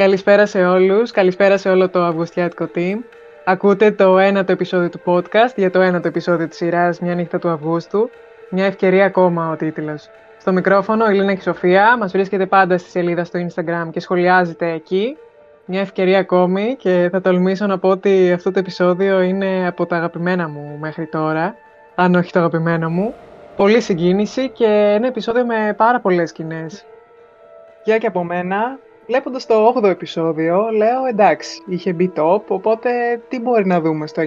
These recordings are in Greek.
Καλησπέρα σε όλους, καλησπέρα σε όλο το Αυγουστιάτικο team. Ακούτε το ένατο επεισόδιο του podcast για το ένατο επεισόδιο της σειράς «Μια νύχτα του Αυγούστου». Μια ευκαιρία ακόμα ο τίτλος. Στο μικρόφωνο η Λίνα και η Σοφία, μας βρίσκεται πάντα στη σελίδα στο Instagram και σχολιάζετε εκεί. Μια ευκαιρία ακόμη και θα τολμήσω να πω ότι αυτό το επεισόδιο είναι από τα αγαπημένα μου μέχρι τώρα, αν όχι το αγαπημένο μου. Πολύ συγκίνηση και ένα επεισόδιο με πάρα πολλές σκηνές. Γεια και από μένα, βλέποντας το 8ο επεισόδιο, λέω εντάξει, είχε μπει top, οπότε τι μπορεί να δούμε στο 9.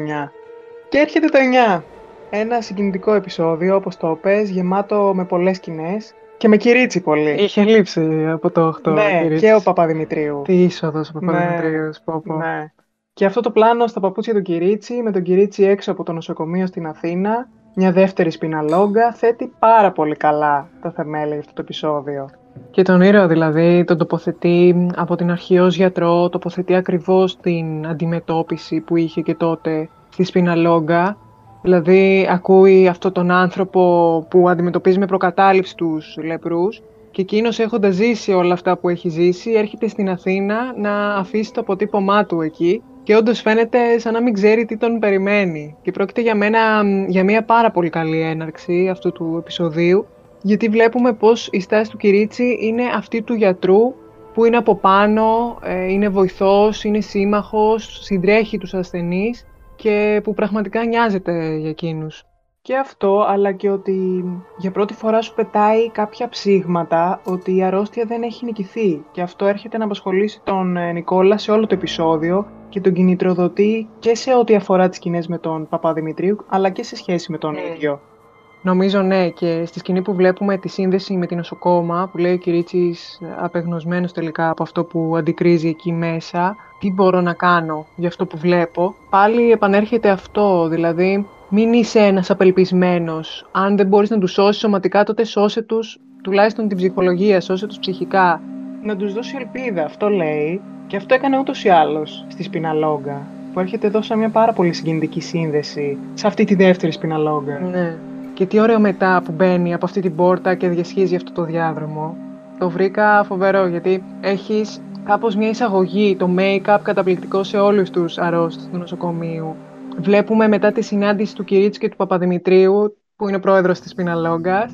Και έρχεται το 9. Ένα συγκινητικό επεισόδιο, όπως το πες, γεμάτο με πολλές σκηνές και με κυρίτσι πολύ. Είχε λείψει από το 8. Ναι, κυρίτσι. και ο Παπαδημητρίου. Τι είσοδος ο Παπαδημητρίου, πω, πω. Ναι. Και αυτό το πλάνο στα παπούτσια του Κυρίτσι, με τον Κυρίτσι έξω από το νοσοκομείο στην Αθήνα, μια δεύτερη σπιναλόγκα, θέτει πάρα πολύ καλά τα θεμέλια για αυτό το επεισόδιο. Και τον ήρωα δηλαδή τον τοποθετεί από την αρχή ως γιατρό, τοποθετεί ακριβώς την αντιμετώπιση που είχε και τότε στη Σπιναλόγκα. Δηλαδή ακούει αυτόν τον άνθρωπο που αντιμετωπίζει με προκατάληψη τους λεπρούς και εκείνος έχοντας ζήσει όλα αυτά που έχει ζήσει έρχεται στην Αθήνα να αφήσει το αποτύπωμά του εκεί και όντως φαίνεται σαν να μην ξέρει τι τον περιμένει. Και πρόκειται για μένα για μια πάρα πολύ καλή έναρξη αυτού του επεισοδίου γιατί βλέπουμε πως η στάση του Κυρίτσι είναι αυτή του γιατρού που είναι από πάνω, ε, είναι βοηθός, είναι σύμμαχος, συντρέχει τους ασθενείς και που πραγματικά νοιάζεται για εκείνους. Και αυτό, αλλά και ότι για πρώτη φορά σου πετάει κάποια ψήγματα ότι η αρρώστια δεν έχει νικηθεί. Και αυτό έρχεται να απασχολήσει τον ε, Νικόλα σε όλο το επεισόδιο και τον κινητροδοτεί και σε ό,τι αφορά τις σκηνές με τον Παπαδημητρίου, αλλά και σε σχέση με τον Ναι. ίδιο. Νομίζω ναι και στη σκηνή που βλέπουμε τη σύνδεση με την νοσοκόμα που λέει ο Κυρίτσης απεγνωσμένος τελικά από αυτό που αντικρίζει εκεί μέσα τι μπορώ να κάνω για αυτό που βλέπω; Πάλι επανέρχεται αυτό δηλαδή μην είσαι ένας απελπισμένος αν δεν μπορείς να τους σώσεις σωματικά τότε σώσε τους τουλάχιστον την ψυχολογία σώσε τους ψυχικά Να τους δώσει ελπίδα, αυτό λέει. Και αυτό έκανε ούτως ή άλλως στη Σπιναλόγκα. Που έρχεται εδώ σαν μια πάρα πολύ συγκινητική σύνδεση σε αυτή τη δεύτερη Σπιναλόγκα. Ναι. Και τι ωραίο μετά που μπαίνει από αυτή την πόρτα και διασχίζει αυτό το διάδρομο. Το βρήκα φοβερό γιατί έχεις κάπως μια εισαγωγή, το make-up καταπληκτικό σε όλους τους αρρώστους του νοσοκομείου. Βλέπουμε μετά τη συνάντηση του Κυρίτσι και του Παπαδημητρίου, που είναι πρόεδρος της Πιναλόγκας,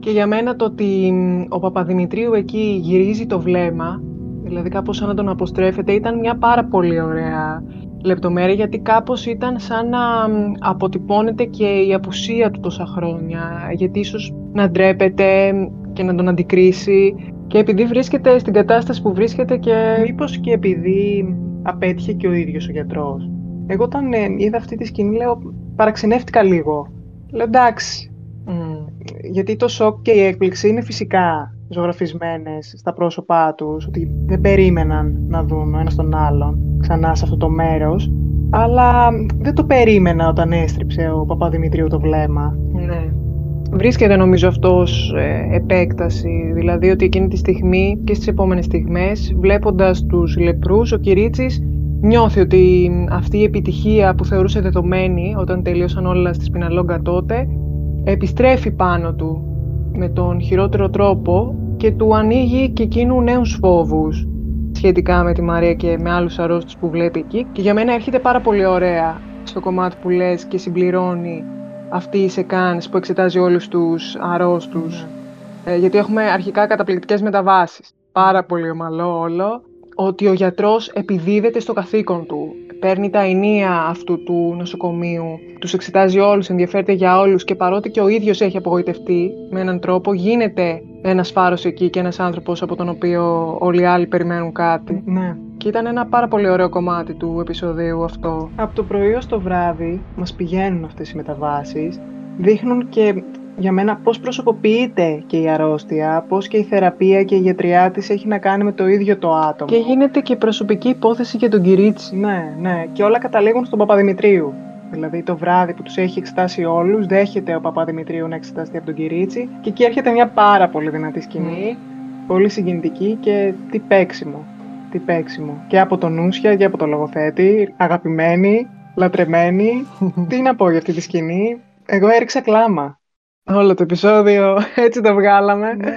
και για μένα το ότι μ, ο Παπαδημητρίου εκεί γυρίζει το βλέμμα, δηλαδή κάπως σαν να τον αποστρέφεται, ήταν μια πάρα πολύ ωραία λεπτομέρεια γιατί κάπως ήταν σαν να μ, αποτυπώνεται και η απουσία του τόσα χρόνια. Γιατί ίσως να ντρέπεται και να τον αντικρίσει. Και επειδή βρίσκεται στην κατάσταση που βρίσκεται και... Μήπως και επειδή απέτυχε και ο ίδιος ο γιατρός. Εγώ όταν ε, είδα αυτή τη σκηνή λέω παραξενεύτηκα λίγο. Λέω εντάξει, Μμ, γιατί το σοκ και η έκπληξη είναι φυσικά ζωγραφισμένες στα πρόσωπά τους, ότι δεν περίμεναν να δουν ο ένας τον άλλον ξανά σε αυτό το μέρος, αλλά δεν το περίμενα όταν έστριψε ο Παπαδημητρίου το βλέμμα. ναι. Βρίσκεται νομίζω αυτός ως ε, επέκταση, δηλαδή ότι εκείνη τη στιγμή και στις επόμενες στιγμές βλέποντας τους λεπρούς ο Κυρίτσης νιώθει ότι αυτή η επιτυχία που θεωρούσε δεδομένη όταν τελείωσαν όλα στη Σπιναλόγκα τότε επιστρέφει πάνω του με τον χειρότερο τρόπο και του ανοίγει και εκείνου νέους φόβους σχετικά με τη Μαρία και με άλλους αρρώστους που βλέπει εκεί. Και για μένα έρχεται πάρα πολύ ωραία στο κομμάτι που λες και συμπληρώνει αυτή η σεκάνς που εξετάζει όλους τους αρρώστους. Ε, γιατί έχουμε αρχικά καταπληκτικές μεταβάσεις. Πάρα πολύ ομαλό όλο ότι ο γιατρός επιδίδεται στο καθήκον του. Παίρνει τα ενία αυτού του νοσοκομείου, τους εξετάζει όλους, ενδιαφέρεται για όλους και παρότι και ο ίδιος έχει απογοητευτεί με έναν τρόπο, γίνεται ένας φάρος εκεί και ένας άνθρωπος από τον οποίο όλοι οι άλλοι περιμένουν κάτι. Ναι. Και ήταν ένα πάρα πολύ ωραίο κομμάτι του επεισοδίου αυτό. Από το πρωί ως το βράδυ μας πηγαίνουν αυτές οι μεταβάσεις, δείχνουν και για μένα πώς προσωποποιείται και η αρρώστια, πώς και η θεραπεία και η γιατριά της έχει να κάνει με το ίδιο το άτομο. Και γίνεται και προσωπική υπόθεση για τον Κυρίτσι. Ναι, ναι. Και όλα καταλήγουν στον Παπαδημητρίου. Δηλαδή το βράδυ που τους έχει εξετάσει όλους, δέχεται ο Παπαδημητρίου να εξεταστεί από τον Κυρίτσι και εκεί έρχεται μια πάρα πολύ δυνατή σκηνή, πολύ συγκινητική και τι παίξιμο. Τι παίξιμο. Και από τον Νούσια και από τον λογοθέτη, αγαπημένη, λατρεμένη. τι να πω για αυτή τη σκηνή. Εγώ έριξα κλάμα. Όλο το επεισόδιο έτσι το βγάλαμε. ναι, ναι.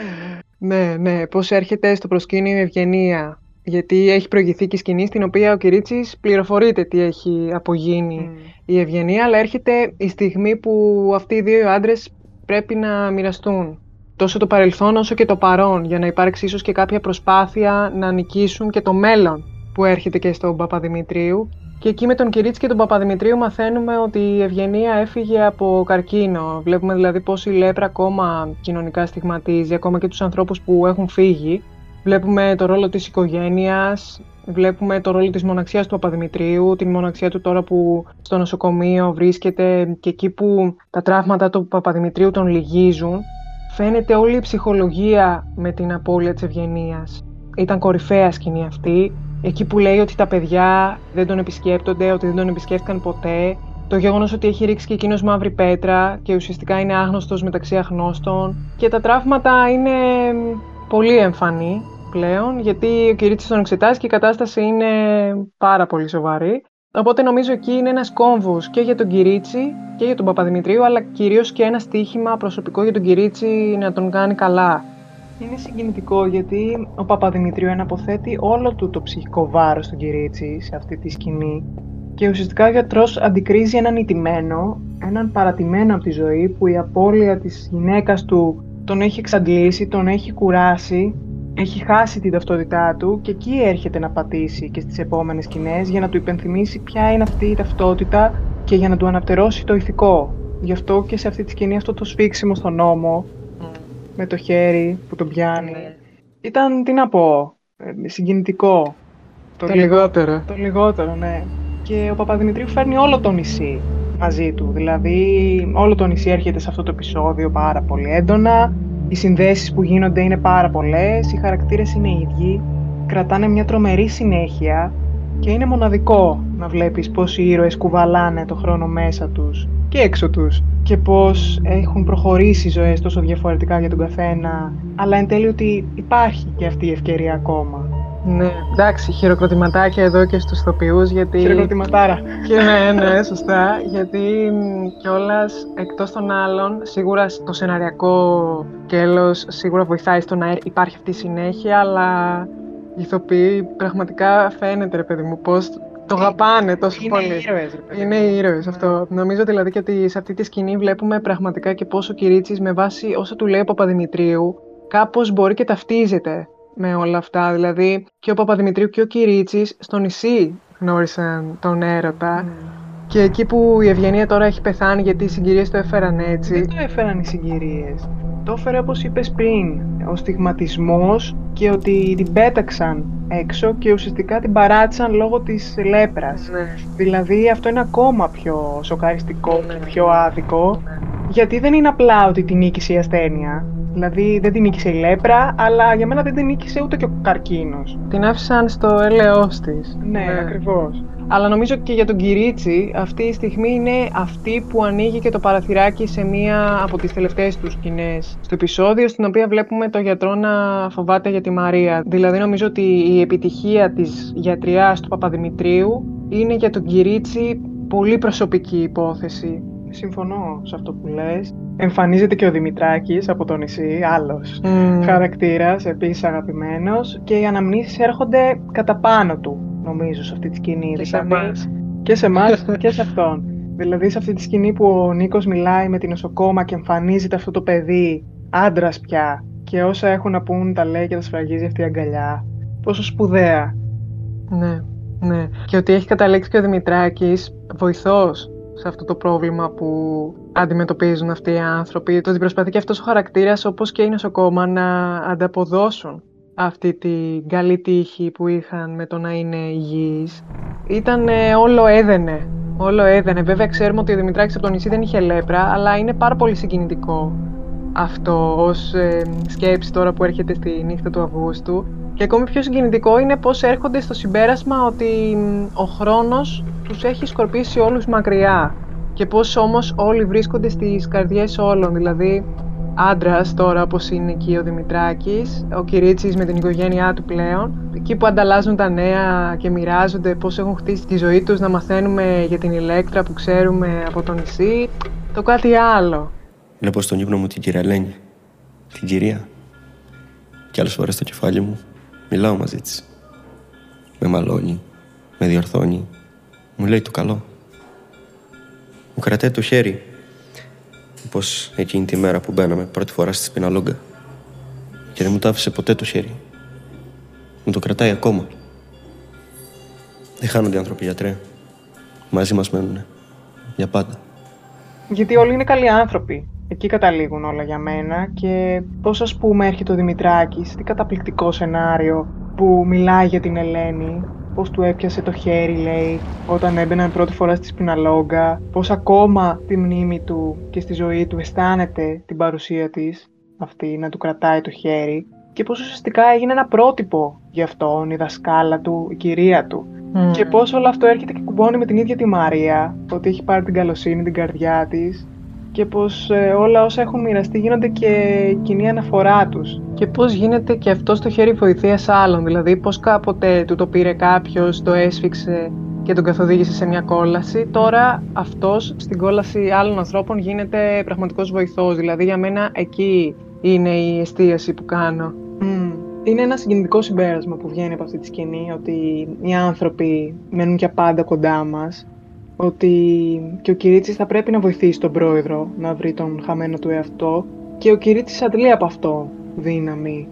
Ναι, ναι, πώς έρχεται στο προσκήνιο η Ευγενία, γιατί έχει προηγηθεί και σκηνή στην οποία ο Κυρίτσης πληροφορείται τι έχει απογίνει η Ευγενία, αλλά έρχεται η στιγμή που αυτοί οι δύο άντρες πρέπει να μοιραστούν τόσο το παρελθόν όσο και το παρόν, για να υπάρξει ίσως και κάποια προσπάθεια να νικήσουν και το μέλλον που έρχεται και στον Παπαδημητρίου. Και εκεί με τον Κυρίτσι και τον Παπαδημητρίου μαθαίνουμε ότι η Ευγενία έφυγε από καρκίνο. Βλέπουμε δηλαδή πώς η λέπρα ακόμα κοινωνικά στιγματίζει, ακόμα και τους ανθρώπους που έχουν φύγει. Βλέπουμε το ρόλο της οικογένειας, βλέπουμε το ρόλο της μοναξιάς του Παπαδημητρίου, την μοναξιά του τώρα που στο νοσοκομείο βρίσκεται και εκεί που τα τραύματα του Παπαδημητρίου τον λυγίζουν. Φαίνεται όλη η ψυχολογία με την απώλεια της ευγενίας. Ήταν κορυφαία σκηνή αυτή. Εκεί που λέει ότι τα παιδιά δεν τον επισκέπτονται, ότι δεν τον επισκέφτηκαν ποτέ. Το γεγονός ότι έχει ρίξει και εκείνος μαύρη πέτρα και ουσιαστικά είναι άγνωστος μεταξύ αγνώστων. Και τα τραύματα είναι πολύ εμφανή πλέον, γιατί ο Κυρίτσης τον εξετάζει και η κατάσταση είναι πάρα πολύ σοβαρή. Οπότε νομίζω εκεί είναι ένας κόμβος και για τον Κυρίτσι και για τον Παπαδημητρίου, αλλά κυρίως και ένα στοίχημα προσωπικό για τον Κυρίτσι να τον κάνει καλά. Είναι συγκινητικό γιατί ο Παπαδημητρίου αναποθέτει όλο του το ψυχικό βάρος στον Κυρίτσι σε αυτή τη σκηνή και ουσιαστικά ο γιατρός αντικρίζει έναν ιτημένο, έναν παρατημένο από τη ζωή που η απώλεια της γυναίκας του τον έχει εξαντλήσει, τον έχει κουράσει έχει χάσει την ταυτότητά του και εκεί έρχεται να πατήσει και στις επόμενες σκηνές για να του υπενθυμίσει ποια είναι αυτή η ταυτότητα και για να του αναπτερώσει το ηθικό. Γι' αυτό και σε αυτή τη σκηνή αυτό το σφίξιμο στον νόμο με το χέρι που τον πιάνει. Ναι. Ήταν, τι να πω, ε, συγκινητικό. Το, το λιγότερο. Το λιγότερο, ναι. Και ο Παπαδημητρίου φέρνει όλο το νησί μαζί του. Δηλαδή, όλο το νησί έρχεται σε αυτό το επεισόδιο πάρα πολύ έντονα. Οι συνδέσεις που γίνονται είναι πάρα πολλές, οι χαρακτήρες είναι ίδιοι, κρατάνε μια τρομερή συνέχεια και είναι μοναδικό να βλέπεις πώς οι ήρωες κουβαλάνε το χρόνο μέσα τους και έξω τους και πώς έχουν προχωρήσει οι ζωές τόσο διαφορετικά για τον καθένα αλλά εν τέλει ότι υπάρχει και αυτή η ευκαιρία ακόμα. Ναι, εντάξει, χειροκροτηματάκια εδώ και στους ηθοποιούς γιατί... Χειροκροτηματάρα. Και ναι, ναι, σωστά, γιατί κιόλας εκτός των άλλων, σίγουρα στο σεναριακό κέλος, σίγουρα βοηθάει στο να υπάρχει αυτή η συνέχεια, αλλά οι ηθοποιοί πραγματικά φαίνεται, ρε παιδί μου, πώς το αγαπάνε τόσο είναι πολύ. Ήρωες, ρε είναι ήρωες, αυτό. Νομίζω δηλαδή και ότι σε αυτή τη σκηνή βλέπουμε πραγματικά και πόσο ο Κυρίτσης με βάση όσο του λέει ο Παπαδημητρίου, κάπως μπορεί και ταυτίζεται με όλα αυτά. Δηλαδή και ο Παπαδημητρίου και ο Κυρίτσης στο νησί γνώρισαν τον έρωτα. Mm. Και εκεί που η Ευγενία τώρα έχει πεθάνει γιατί οι συγκυρίες το έφεραν έτσι. Δεν το έφεραν οι συγκυρίες. Το έφερε όπως είπες πριν, ο στιγματισμός και ότι την πέταξαν έξω και ουσιαστικά την παράτησαν λόγω της λέπρας. Ναι. Δηλαδή αυτό είναι ακόμα πιο σοκαριστικό ναι. πιο άδικο. Ναι. Γιατί δεν είναι απλά ότι την νίκησε η ασθένεια. Δηλαδή δεν την νίκησε η λέπρα, αλλά για μένα δεν την νίκησε ούτε και ο καρκίνος. Την άφησαν στο έλεος της. Ναι, ναι, ακριβώς. Αλλά νομίζω και για τον Κυρίτσι αυτή η στιγμή είναι αυτή που ανοίγει και το παραθυράκι σε μία από τις τελευταίες του σκηνές στο επεισόδιο, στην οποία βλέπουμε το γιατρό να φοβάται για τη Μαρία. Δηλαδή νομίζω ότι η επιτυχία της γιατριάς του Παπαδημητρίου είναι για τον Κυρίτσι πολύ προσωπική υπόθεση. Συμφωνώ σε αυτό που λες. Εμφανίζεται και ο Δημητράκης από το νησί, άλλος mm. χαρακτήρας, επίσης αγαπημένος και οι αναμνήσεις έρχονται κατά πάνω του, νομίζω, σε αυτή τη σκηνή. Και σε δηλαδή, εμάς. Και σε εμάς και σε αυτόν. Δηλαδή σε αυτή τη σκηνή που ο Νίκος μιλάει με την νοσοκόμα και εμφανίζεται αυτό το παιδί, άντρας πια, και όσα έχουν να πούν τα λέει και τα σφραγίζει αυτή η αγκαλιά. Πόσο σπουδαία. Ναι, ναι. Και ότι έχει καταλήξει και ο Δημητράκης βοηθός σε αυτό το πρόβλημα που αντιμετωπίζουν αυτοί οι άνθρωποι. Το ότι προσπαθεί και αυτός ο χαρακτήρας, όπως και η νοσοκόμα, να ανταποδώσουν αυτή την καλή τύχη που είχαν με το να είναι υγιείς. Ήταν όλο έδαινε. Όλο έδαινε. Βέβαια ξέρουμε ότι ο Δημητράκης από το νησί δεν είχε λέπρα, αλλά είναι πάρα πολύ συγκινητικό αυτό ως ε, σκέψη τώρα που έρχεται στη νύχτα του Αυγούστου. Και ακόμη πιο συγκινητικό είναι πώς έρχονται στο συμπέρασμα ότι ο χρόνος τους έχει σκορπίσει όλους μακριά. Και πώς όμως όλοι βρίσκονται στις καρδιές όλων, δηλαδή άντρας τώρα όπως είναι εκεί ο Δημητράκης, ο Κυρίτσης με την οικογένειά του πλέον, εκεί που ανταλλάζουν τα νέα και μοιράζονται πώς έχουν χτίσει τη ζωή τους, να μαθαίνουμε για την ηλέκτρα που ξέρουμε από το νησί, το κάτι άλλο. Βλέπω στον ύπνο μου την κυρία Λένη, την κυρία, και άλλες φορές στο κεφάλι μου μιλάω μαζί της. Με μαλώνει, με διορθώνει, μου λέει το καλό. Μου κρατάει το χέρι, όπως εκείνη τη μέρα που μπαίναμε πρώτη φορά στη Σπιναλόγκα. Και δεν μου το άφησε ποτέ το χέρι. Μου το κρατάει ακόμα. Δεν χάνονται οι άνθρωποι γιατρέ. Μαζί μας μένουνε. Για πάντα. Γιατί όλοι είναι καλοί άνθρωποι. Εκεί καταλήγουν όλα για μένα και πώς ας πούμε έρχεται ο Δημητράκης, τι καταπληκτικό σενάριο που μιλάει για την Ελένη, πώς του έπιασε το χέρι λέει όταν έμπαιναν πρώτη φορά στη Σπιναλόγκα, πώς ακόμα τη μνήμη του και στη ζωή του αισθάνεται την παρουσία της αυτή να του κρατάει το χέρι και πώς ουσιαστικά έγινε ένα πρότυπο γι' αυτόν, η δασκάλα του, η κυρία του. Mm. Και πώς όλο αυτό έρχεται και κουμπώνει με την ίδια τη Μαρία, ότι έχει πάρει την καλοσύνη, την καρδιά της και πως ε, όλα όσα έχουν μοιραστεί γίνονται και κοινή αναφορά τους. Και πώς γίνεται και αυτό στο χέρι βοηθείας άλλων, δηλαδή πώς κάποτε του το πήρε κάποιος, το έσφιξε και τον καθοδήγησε σε μια κόλαση. Τώρα αυτός στην κόλαση άλλων ανθρώπων γίνεται πραγματικός βοηθός, δηλαδή για μένα εκεί είναι η εστίαση που κάνω. Mm. Είναι ένα συγκινητικό συμπέρασμα που βγαίνει από αυτή τη σκηνή, ότι οι άνθρωποι μένουν για πάντα κοντά μας ότι και ο Κυρίτσης θα πρέπει να βοηθήσει τον πρόεδρο να βρει τον χαμένο του εαυτό και ο Κυρίτσης αντλεί από αυτό δύναμη.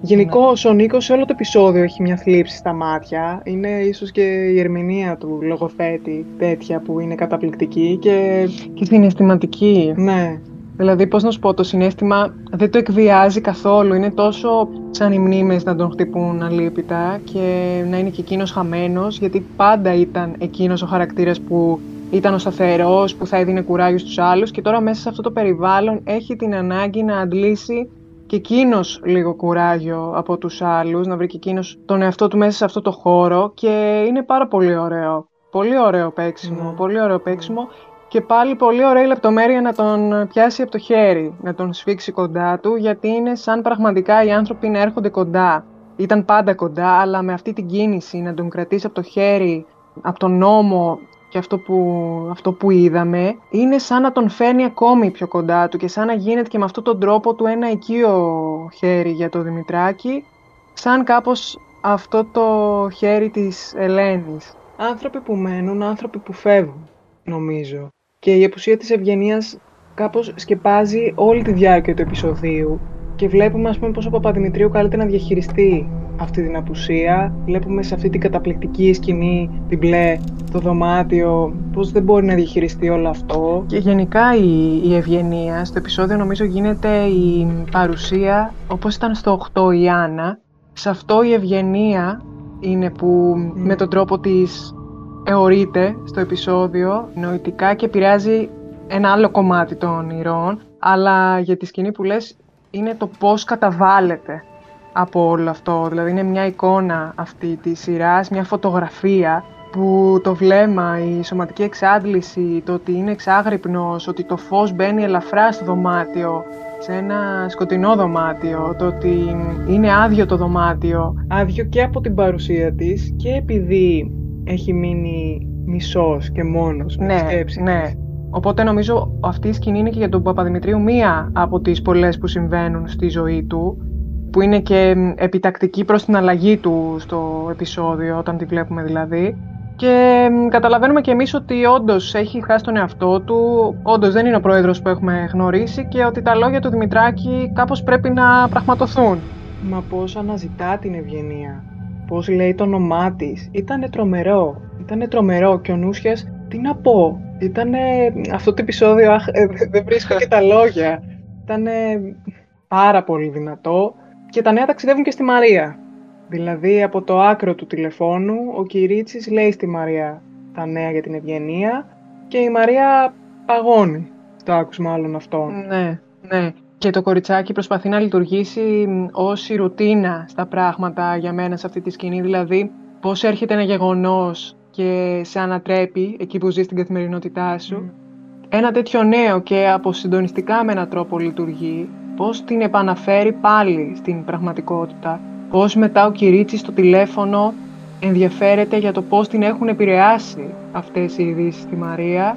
Γενικώ ναι. ο Νίκος σε όλο το επεισόδιο έχει μια θλίψη στα μάτια. Είναι ίσως και η ερμηνεία του λογοθέτη τέτοια που είναι καταπληκτική και... Και συναισθηματική. Ναι. Δηλαδή, πώς να σου πω, το συνέστημα δεν το εκβιάζει καθόλου. Είναι τόσο σαν οι μνήμες να τον χτυπούν αλήπητα και να είναι και εκείνος χαμένος, γιατί πάντα ήταν εκείνος ο χαρακτήρας που ήταν ο σταθερός, που θα έδινε κουράγιο στους άλλους και τώρα μέσα σε αυτό το περιβάλλον έχει την ανάγκη να αντλήσει και εκείνος λίγο κουράγιο από τους άλλους, να βρει και εκείνος τον εαυτό του μέσα σε αυτό το χώρο και είναι πάρα πολύ ωραίο. Πολύ ωραίο παίξιμο, ναι. πολύ ωραίο παίξιμο και πάλι πολύ ωραία λεπτομέρεια να τον πιάσει από το χέρι, να τον σφίξει κοντά του, γιατί είναι σαν πραγματικά οι άνθρωποι να έρχονται κοντά. Ήταν πάντα κοντά, αλλά με αυτή την κίνηση να τον κρατήσει από το χέρι, από τον νόμο και αυτό που, αυτό που είδαμε, είναι σαν να τον φέρνει ακόμη πιο κοντά του και σαν να γίνεται και με αυτόν τον τρόπο του ένα οικείο χέρι για το Δημητράκη, σαν κάπως αυτό το χέρι της Ελένης. Άνθρωποι που μένουν, άνθρωποι που φεύγουν, νομίζω. Και η απουσία της ευγενίας κάπως σκεπάζει όλη τη διάρκεια του επεισοδίου και βλέπουμε ας πούμε πώς ο Παπαδημητρίου καλείται να διαχειριστεί αυτή την απουσία. Βλέπουμε σε αυτή την καταπληκτική σκηνή, την μπλε, το δωμάτιο, πώς δεν μπορεί να διαχειριστεί όλο αυτό. Και γενικά η, η ευγενία στο επεισόδιο νομίζω γίνεται η παρουσία, όπως ήταν στο 8 η Άννα, σε αυτό η ευγενία είναι που με τον τρόπο της αιωρείται στο επεισόδιο νοητικά και επηρεάζει ένα άλλο κομμάτι των όνειρων, αλλά για τη σκηνή που λες είναι το πώς καταβάλλεται από όλο αυτό. Δηλαδή είναι μια εικόνα αυτή της σειράς, μια φωτογραφία που το βλέμμα, η σωματική εξάντληση, το ότι είναι εξάγρυπνος, ότι το φως μπαίνει ελαφρά στο δωμάτιο, σε ένα σκοτεινό δωμάτιο, το ότι είναι άδειο το δωμάτιο. Άδειο και από την παρουσία της και επειδή έχει μείνει μισός και μόνος με ναι, σκέψη ναι. Οπότε νομίζω αυτή η σκηνή είναι και για τον Παπαδημητρίου μία από τις πολλές που συμβαίνουν στη ζωή του που είναι και επιτακτική προς την αλλαγή του στο επεισόδιο, όταν τη βλέπουμε δηλαδή. Και καταλαβαίνουμε και εμείς ότι όντως έχει χάσει τον εαυτό του, όντως δεν είναι ο πρόεδρος που έχουμε γνωρίσει και ότι τα λόγια του Δημητράκη κάπως πρέπει να πραγματοθούν. Μα πώς αναζητά την ευγενία πώς λέει το όνομά της. Ήτανε τρομερό. Ήτανε τρομερό και ο Νούσιας, τι να πω, ήτανε αυτό το επεισόδιο, αχ, ε, δεν βρίσκω και τα λόγια. Ήτανε πάρα πολύ δυνατό και τα νέα ταξιδεύουν και στη Μαρία. Δηλαδή από το άκρο του τηλεφώνου ο Κυρίτσης λέει στη Μαρία τα νέα για την ευγενία και η Μαρία παγώνει στο άκουσμα άλλων αυτών. Ναι, ναι. Και το κοριτσάκι προσπαθεί να λειτουργήσει ως η ρουτίνα στα πράγματα για μένα σε αυτή τη σκηνή, δηλαδή πώς έρχεται ένα γεγονός και σε ανατρέπει εκεί που ζει στην καθημερινότητά σου. Ένα τέτοιο νέο και αποσυντονιστικά με έναν τρόπο λειτουργεί, πώς την επαναφέρει πάλι στην πραγματικότητα, πώς μετά ο Κυρίτσης στο τηλέφωνο ενδιαφέρεται για το πώς την έχουν επηρεάσει αυτές οι ειδήσεις στη Μαρία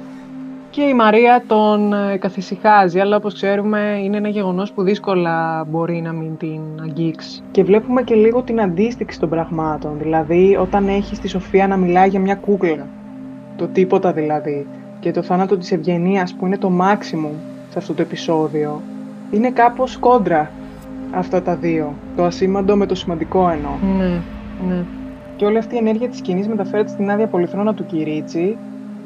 και η Μαρία τον ε, καθησυχάζει, αλλά όπως ξέρουμε είναι ένα γεγονός που δύσκολα μπορεί να μην την αγγίξει. Και βλέπουμε και λίγο την αντίστοιξη των πραγμάτων, δηλαδή όταν έχει τη Σοφία να μιλάει για μια κούκλα, το τίποτα δηλαδή, και το θάνατο της ευγενίας που είναι το μάξιμο σε αυτό το επεισόδιο, είναι κάπως κόντρα αυτά τα δύο, το ασήμαντο με το σημαντικό εννοώ. Ναι, ναι. Και όλη αυτή η ενέργεια της σκηνής μεταφέρεται στην άδεια πολυθρόνα του Κυρίτσι,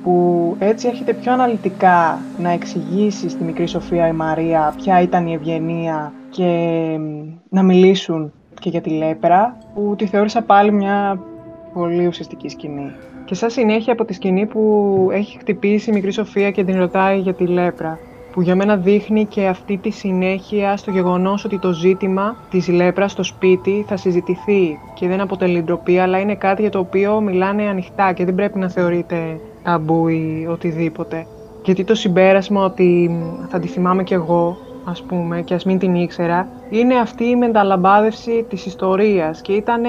που έτσι έρχεται πιο αναλυτικά να εξηγήσεις στη μικρή Σοφία η Μαρία ποια ήταν η ευγενία και να μιλήσουν και για τη λέπρα, που τη θεώρησα πάλι μια πολύ ουσιαστική σκηνή. Και σαν συνέχεια από τη σκηνή που έχει χτυπήσει η μικρή Σοφία και την ρωτάει για τη λέπρα, που για μένα δείχνει και αυτή τη συνέχεια στο γεγονός ότι το ζήτημα της λέπρας στο σπίτι θα συζητηθεί και δεν αποτελεί ντροπή, αλλά είναι κάτι για το οποίο μιλάνε ανοιχτά και δεν πρέπει να θεωρείται ταμπού ή οτιδήποτε. Γιατί το συμπέρασμα ότι θα τη θυμάμαι κι εγώ, ας πούμε, και ας μην την ήξερα, είναι αυτή η μεταλαμπάδευση της ιστορίας και ήταν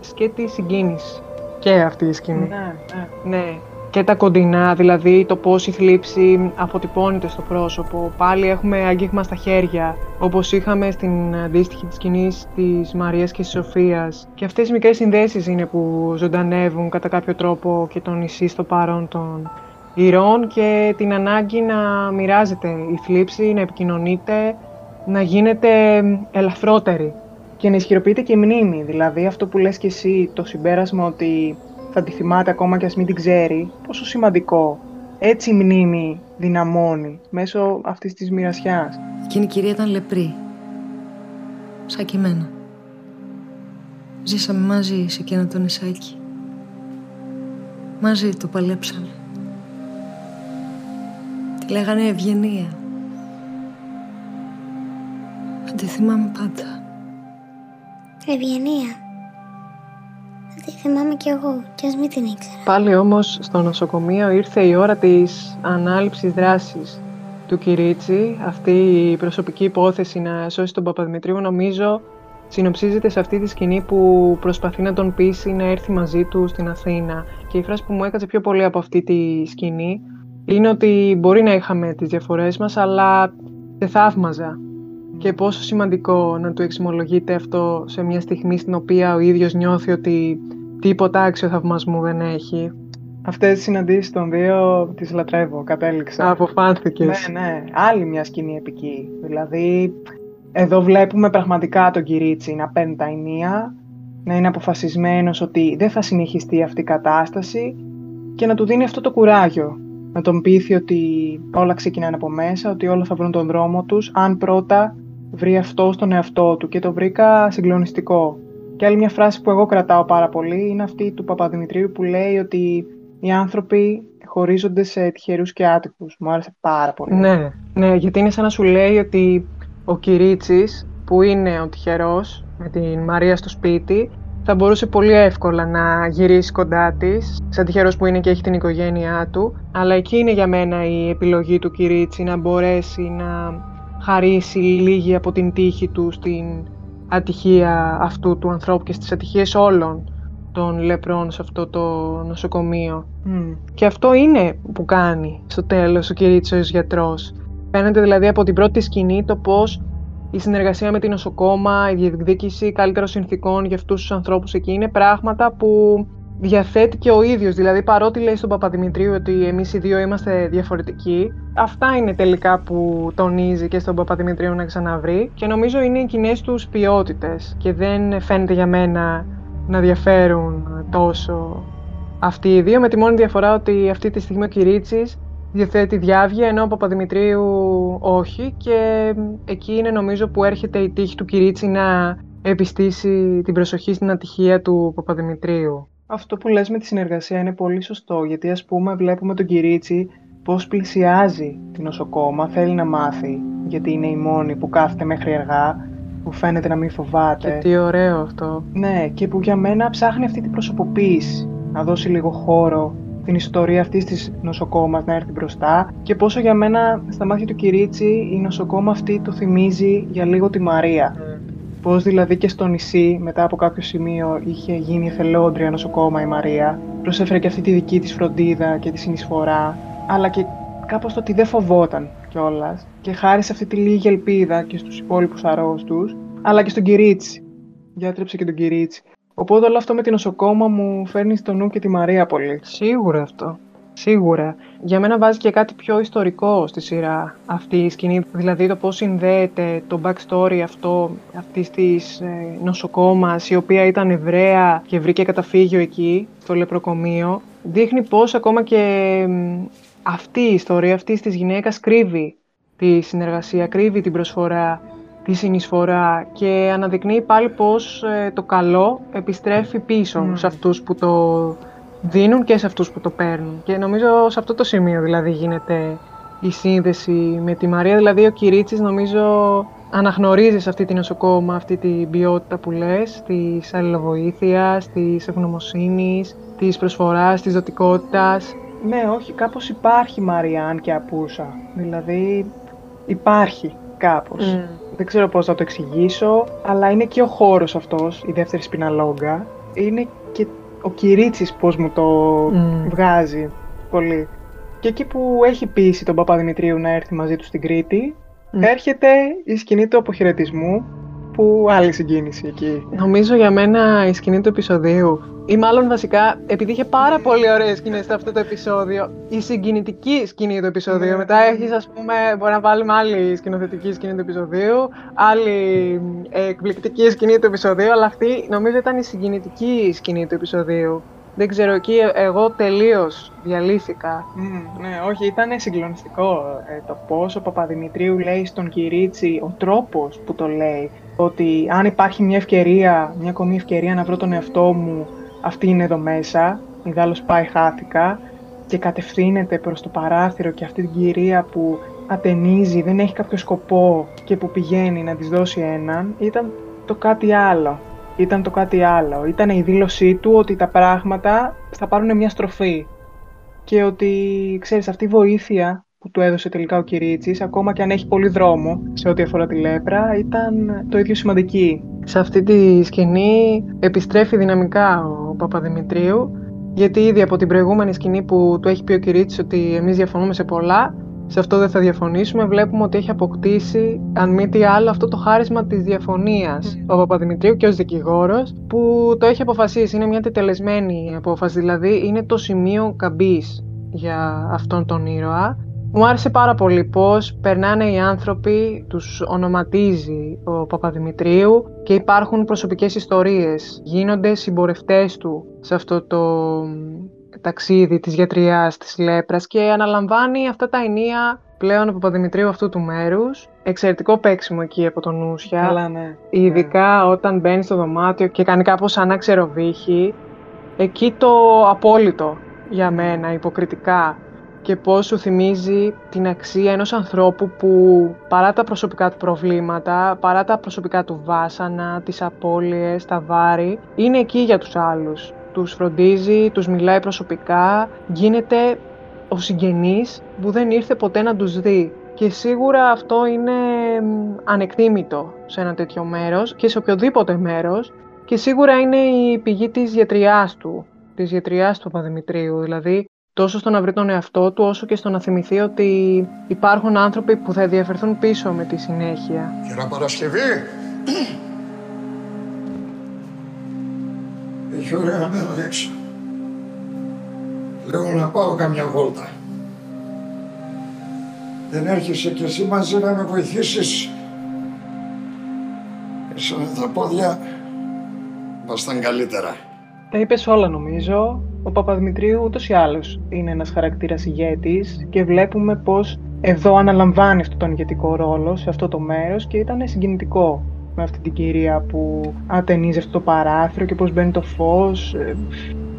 σκέτη συγκίνηση. Και αυτή η σκηνή. Ναι, ναι. ναι και τα κοντινά, δηλαδή το πώς η θλίψη αποτυπώνεται στο πρόσωπο. Πάλι έχουμε αγγίγμα στα χέρια, όπως είχαμε στην αντίστοιχη της σκηνής της Μαρίας και της Σοφίας. Και αυτές οι μικρές συνδέσεις είναι που ζωντανεύουν κατά κάποιο τρόπο και τον νησί στο παρόν των ηρώων και την ανάγκη να μοιράζεται η θλίψη, να επικοινωνείται, να γίνεται ελαφρότερη. Και να ισχυροποιείται και η μνήμη, δηλαδή αυτό που λες και εσύ, το συμπέρασμα ότι θα τη θυμάται ακόμα και ας μην την ξέρει, πόσο σημαντικό. Έτσι η μνήμη δυναμώνει μέσω αυτής της μοιρασιάς. Εκείνη η κυρία ήταν λεπρή. Σαν και εμένα. Ζήσαμε μαζί σε εκείνο το νησάκι. Μαζί το παλέψαμε. Τη λέγανε Ευγενία. Θα τη θυμάμαι πάντα. Ευγενία. Τη θυμάμαι κι εγώ, κι ας μην την ήξερα. Πάλι όμως στο νοσοκομείο ήρθε η ώρα της ανάληψης δράσης του Κυρίτσι. Αυτή η προσωπική υπόθεση να σώσει τον Παπαδημητρίου νομίζω συνοψίζεται σε αυτή τη σκηνή που προσπαθεί να τον πείσει να έρθει μαζί του στην Αθήνα. Και η φράση που μου έκατσε πιο πολύ από αυτή τη σκηνή είναι ότι μπορεί να είχαμε τις διαφορές μας, αλλά δεν θαύμαζα. Και πόσο σημαντικό να του εξομολογείται αυτό σε μια στιγμή στην οποία ο ίδιος νιώθει ότι τίποτα άξιο θαυμασμού δεν έχει. Αυτές τις συναντήσεις των δύο τις λατρεύω, κατέληξα. Αποφάνθηκες. Ναι, ναι. Άλλη μια σκηνή επική. Δηλαδή, εδώ βλέπουμε πραγματικά τον Κυρίτσι να παίρνει τα ενία, να είναι αποφασισμένος ότι δεν θα συνεχιστεί αυτή η κατάσταση και να του δίνει αυτό το κουράγιο. Να τον πείθει ότι όλα ξεκινάνε από μέσα, ότι όλα θα βρουν τον δρόμο τους, αν πρώτα βρει αυτό στον εαυτό του και το βρήκα συγκλονιστικό. Και άλλη μια φράση που εγώ κρατάω πάρα πολύ είναι αυτή του Παπαδημητρίου που λέει ότι οι άνθρωποι χωρίζονται σε τυχερούς και άτυχους. Μου άρεσε πάρα πολύ. Ναι, ναι, γιατί είναι σαν να σου λέει ότι ο Κυρίτσης που είναι ο τυχερός με την Μαρία στο σπίτι θα μπορούσε πολύ εύκολα να γυρίσει κοντά της, σαν τυχερός που είναι και έχει την οικογένειά του. Αλλά εκεί είναι για μένα η επιλογή του Κυρίτσι να μπορέσει να χαρίσει λίγη από την τύχη του στην ατυχία αυτού του ανθρώπου και στις ατυχίες όλων των λεπρών σε αυτό το νοσοκομείο. Και αυτό είναι που κάνει στο τέλος ο Κυρίτσος γιατρός. Φαίνεται δηλαδή από την πρώτη σκηνή το πώς η συνεργασία με την νοσοκόμα, η διεκδίκηση καλύτερων συνθήκων για αυτούς τους ανθρώπους εκεί είναι πράγματα που διαθέτει και ο ίδιος. Δηλαδή παρότι λέει στον Παπαδημητρίου ότι εμείς οι δύο είμαστε διαφορετικοί, αυτά είναι τελικά που τονίζει και στον Παπαδημητρίου να ξαναβρει και νομίζω είναι οι κοινές τους ποιότητες και δεν φαίνεται για μένα να διαφέρουν τόσο αυτοί οι δύο με τη μόνη διαφορά ότι αυτή τη στιγμή ο Κυρίτσης διαθέτει διάβγεια ενώ ο Παπαδημητρίου όχι και εκεί είναι νομίζω που έρχεται η τύχη του Κυρίτσι να επιστήσει την προσοχή στην ατυχία του Παπαδημητρίου. Αυτό που λες με τη συνεργασία είναι πολύ σωστό, γιατί ας πούμε βλέπουμε τον Κυρίτσι πώς πλησιάζει την νοσοκόμα, θέλει να μάθει, γιατί είναι η μόνη που κάθεται μέχρι αργά, που φαίνεται να μην φοβάται. Και τι ωραίο αυτό. Ναι, και που για μένα ψάχνει αυτή την προσωποποίηση, να δώσει λίγο χώρο την ιστορία αυτής της νοσοκόμας να έρθει μπροστά και πόσο για μένα στα μάτια του Κυρίτσι η νοσοκόμα αυτή του θυμίζει για λίγο τη Μαρία. Mm. Πώς δηλαδή και στο νησί, μετά από κάποιο σημείο, είχε γίνει εθελόντρια νοσοκόμα η Μαρία. Προσέφερε και αυτή τη δική της φροντίδα και τη συνεισφορά, αλλά και κάπως το ότι δεν φοβόταν κιόλας και χάρισε αυτή τη λίγη ελπίδα και στους υπόλοιπους αρρώστους, αλλά και στον Κυρίτσι. Διάτρεψε και τον Κυρίτσι. Οπότε όλο αυτό με την νοσοκόμα μου φέρνει στο νου και τη Μαρία πολύ. Σίγουρα αυτό. Σίγουρα. Για μένα βάζει και κάτι πιο ιστορικό στη σειρά αυτή η σκηνή. Δηλαδή το πώς συνδέεται το backstory αυτό αυτής της ε, νοσοκόμας η οποία ήταν Εβραία και βρήκε καταφύγιο εκεί, στο λεπροκομείο. Δείχνει πώς ακόμα και αυτή η ιστορία αυτής της γυναίκας κρύβει τη συνεργασία, κρύβει την προσφορά, τη συνεισφορά και αναδεικνύει πάλι πώς ε, το καλό επιστρέφει πίσω σε αυτούς που το δίνουν και σε αυτούς που το παίρνουν. Και νομίζω σε αυτό το σημείο δηλαδή γίνεται η σύνδεση με τη Μαρία. Δηλαδή ο Κυρίτσης νομίζω αναγνωρίζει σε αυτή την νοσοκόμα αυτή την ποιότητα που λες, της αλληλοβοήθειας, της ευγνωμοσύνης, της προσφοράς, της δοτικότητας. Ναι, όχι, κάπως υπάρχει Μαρία, αν και απούσα. Δηλαδή υπάρχει κάπως. Δεν ξέρω πώς θα το εξηγήσω, αλλά είναι και ο χώρος αυτός, η δεύτερη σπιναλόγκα. Είναι και ο Κυρίτσης πώς μου το βγάζει πολύ. Και εκεί που έχει πείσει τον Παπαδημητρίου να έρθει μαζί του στην Κρήτη, έρχεται η σκηνή του αποχαιρετισμού που άλλη συγκίνηση εκεί. Νομίζω για μένα η σκηνή του επεισοδίου ή μάλλον βασικά, επειδή είχε πάρα πολύ ωραίες σκηνές σε αυτό το επεισόδιο, η συγκινητική σκηνή του επεισοδίου. Ναι. Μετά έχεις, ας πούμε, μπορεί να βάλουμε άλλη σκηνοθετική σκηνή του επεισοδίου, άλλη εκπληκτική σκηνή του επεισοδίου, αλλά αυτή νομίζω ήταν η συγκινητική σκηνή του επεισοδίου. Δεν ξέρω, εκεί εγώ τελείως διαλύθηκα. ναι, όχι, ήταν συγκλονιστικό ε, το πώ ο Παπαδημητρίου λέει στον Κυρίτσι, ο τρόπος που το λέει, ότι αν υπάρχει μια ευκαιρία, μια ακόμη ευκαιρία να βρω τον εαυτό μου, αυτή είναι εδώ μέσα, ιδάλλως πάει χάθηκα και κατευθύνεται προς το παράθυρο και αυτή την κυρία που ατενίζει, δεν έχει κάποιο σκοπό και που πηγαίνει να της δώσει έναν, ήταν το κάτι άλλο. Ήταν το κάτι άλλο. Ήταν η δήλωσή του ότι τα πράγματα θα πάρουν μια στροφή. Και ότι, ξέρεις, αυτή η βοήθεια που του έδωσε τελικά ο Κυρίτσης, ακόμα και αν έχει πολύ δρόμο σε ό,τι αφορά τη λέπρα, ήταν το ίδιο σημαντική. Σε αυτή τη σκηνή επιστρέφει δυναμικά ο Παπαδημητρίου, γιατί ήδη από την προηγούμενη σκηνή που του έχει πει ο Κυρίτσης ότι εμείς διαφωνούμε σε πολλά, σε αυτό δεν θα διαφωνήσουμε, βλέπουμε ότι έχει αποκτήσει, αν μη τι άλλο, αυτό το χάρισμα της διαφωνίας ο Παπαδημητρίου και ως δικηγόρος, που το έχει αποφασίσει, είναι μια τετελεσμένη απόφαση, δηλαδή είναι το σημείο καμπής για αυτόν τον ήρωα. Μου άρεσε πάρα πολύ πώς περνάνε οι άνθρωποι, τους ονοματίζει ο Παπαδημητρίου και υπάρχουν προσωπικές ιστορίες. Γίνονται συμπορευτές του σε αυτό το ταξίδι της γιατριάς της λέπρας και αναλαμβάνει αυτά τα ενία πλέον ο Παπαδημητρίου αυτού του μέρους. Εξαιρετικό παίξιμο εκεί από τον Νούσια. Καλά, ναι. Ειδικά ναι. όταν μπαίνει στο δωμάτιο και κάνει κάπως σαν να ξεροβύχει. Εκεί το απόλυτο για μένα, υποκριτικά και πώς σου θυμίζει την αξία ενός ανθρώπου που παρά τα προσωπικά του προβλήματα, παρά τα προσωπικά του βάσανα, τις απώλειες, τα βάρη, είναι εκεί για τους άλλους. Τους φροντίζει, τους μιλάει προσωπικά, γίνεται ο συγγενής που δεν ήρθε ποτέ να τους δει. Και σίγουρα αυτό είναι ανεκτήμητο σε ένα τέτοιο μέρος και σε οποιοδήποτε μέρος και σίγουρα είναι η πηγή της γιατριάς του, της γιατριάς του Παδημητρίου. Δηλαδή τόσο στο να βρει τον εαυτό του, όσο και στο να θυμηθεί ότι υπάρχουν άνθρωποι που θα διαφερθούν πίσω με τη συνέχεια. Κυρία Παρασκευή, έχει ωραία μέρα έξω. Λέω να πάω καμιά βόλτα. Δεν έρχεσαι κι εσύ μαζί να με βοηθήσεις. Έσαι τα πόδια βάσταν καλύτερα. Τα είπες όλα νομίζω. Ο Παπαδημητρίου ούτως ή άλλως είναι ένας χαρακτήρας ηγέτης και βλέπουμε πως εδώ αναλαμβάνει αυτόν τον ηγετικό ρόλο σε αυτό το μέρος και ήταν συγκινητικό με αυτή την κυρία που ατενίζει αυτό το παράθυρο και πώς μπαίνει το φως, ε,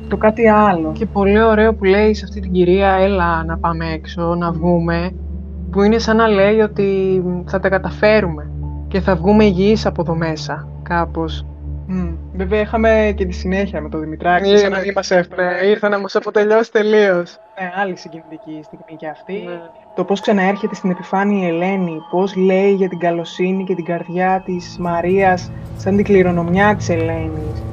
το κάτι άλλο. Και πολύ ωραίο που λέει σε αυτή την κυρία έλα να πάμε έξω, να βγούμε, που είναι σαν να λέει ότι θα τα καταφέρουμε και θα βγούμε υγιείς από εδώ μέσα κάπως. Mm. Βέβαια, είχαμε και τη συνέχεια με τον Δημητράκη. Ήρθε να μας έφερε. Ήρθε να μα αποτελειώσει τελείως. Ναι, άλλη συγκινητική στιγμή και αυτή. Ναι. Το πώς ξαναέρχεται στην επιφάνεια η Ελένη, πώς λέει για την καλοσύνη και την καρδιά της Μαρίας, σαν την κληρονομιά της Ελένης.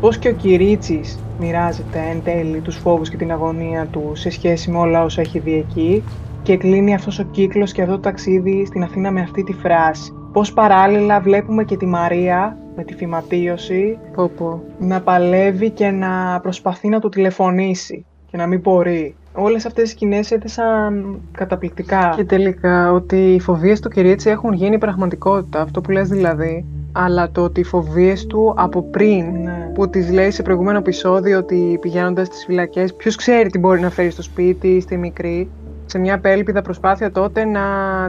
Πώς και ο Κυρίτσι μοιράζεται εν τέλει τους φόβους και την αγωνία του σε σχέση με όλα όσα έχει δει εκεί. και κλείνει αυτός ο κύκλος και αυτό το ταξίδι στην Αθήνα με αυτή τη φράση. Πώς παράλληλα βλέπουμε και τη Μαρία με τη φυματίωση Πω, να παλεύει και να προσπαθεί να του τηλεφωνήσει και να μην μπορεί. Όλες αυτές οι σκηνές έδεσαν καταπληκτικά. Και τελικά ότι οι φοβίες του Κυρίτσι έχουν γίνει πραγματικότητα, αυτό που λες δηλαδή. Αλλά το ότι οι φοβίες του από πριν, Ναι. που τις λέει σε προηγούμενο επεισόδιο ότι πηγαίνοντας στις φυλακές, ποιος ξέρει τι μπορεί να φέρει στο σπίτι, στη μικρή, σε μια απέλπιδα προσπάθεια τότε να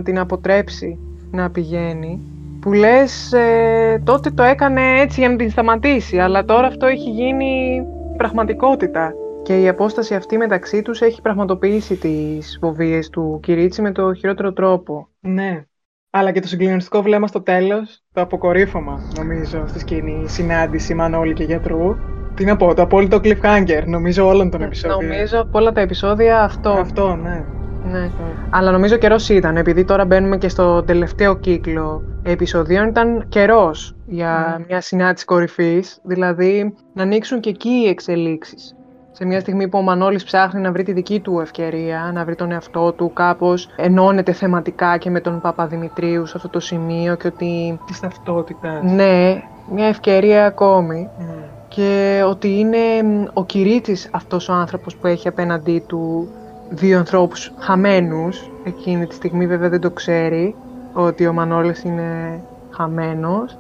την αποτρέψει να πηγαίνει. Που λες, ε, τότε το έκανε έτσι για να την σταματήσει, αλλά τώρα αυτό έχει γίνει πραγματικότητα. Και η απόσταση αυτή μεταξύ τους έχει πραγματοποιήσει τις φοβίες του Κυρίτσι με το χειρότερο τρόπο. Ναι. Αλλά και το συγκλονιστικό βλέμμα στο τέλος, το αποκορύφωμα, νομίζω, στη σκηνή συνάντηση Μανώλη και γιατρού. Τι να πω, το απόλυτο cliffhanger, νομίζω όλων των επεισόδιων. Νομίζω από όλα τα επεισόδια αυτό. Αυτό, ναι. Ναι. Αλλά νομίζω καιρός ήταν, επειδή τώρα μπαίνουμε και στο τελευταίο κύκλο επεισοδίων, ήταν καιρός για Ναι. μια συνάντηση κορυφής, δηλαδή να ανοίξουν και εκεί οι εξελίξεις. Σε μια στιγμή που ο Μανώλης ψάχνει να βρει τη δική του ευκαιρία, να βρει τον εαυτό του, κάπως ενώνεται θεματικά και με τον Παπαδημητρίου σε αυτό το σημείο και ότι Της ταυτότητας. ναι, μια ευκαιρία ακόμη Ναι. και ότι είναι μ, ο Κυρίτσης αυτός ο άνθρωπος που έχει απέναντί του δύο ανθρώπους χαμένους. Εκείνη τη στιγμή βέβαια δεν το ξέρει ότι ο Μανώλης είναι χαμένος.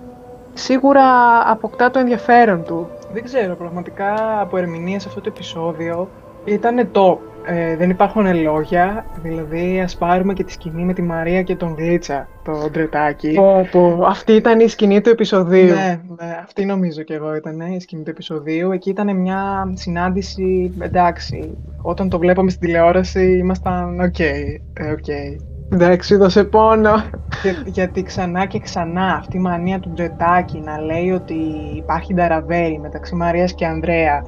Σίγουρα αποκτά το ενδιαφέρον του. Δεν ξέρω, πραγματικά από ερμηνεία σε αυτό το επεισόδιο ήταν top. Ε, δεν υπάρχουν λόγια, δηλαδή ας πάρουμε και τη σκηνή με τη Μαρία και τον Γλίτσα, τον Ντρετάκη. Πω, πω. Αυτή ήταν η σκηνή του επεισοδίου. Ναι, ναι, αυτή νομίζω και εγώ ήταν η σκηνή του επεισοδίου. Εκεί ήταν μια συνάντηση, εντάξει, όταν το βλέπαμε στην τηλεόραση ήμασταν οκ, ε, οκ. Εντάξει, δώσε πόνο. Και- γιατί ξανά και ξανά αυτή η μανία του Ντρετάκη να λέει ότι υπάρχει νταραβέρι μεταξύ Μαρίας και Ανδρέα.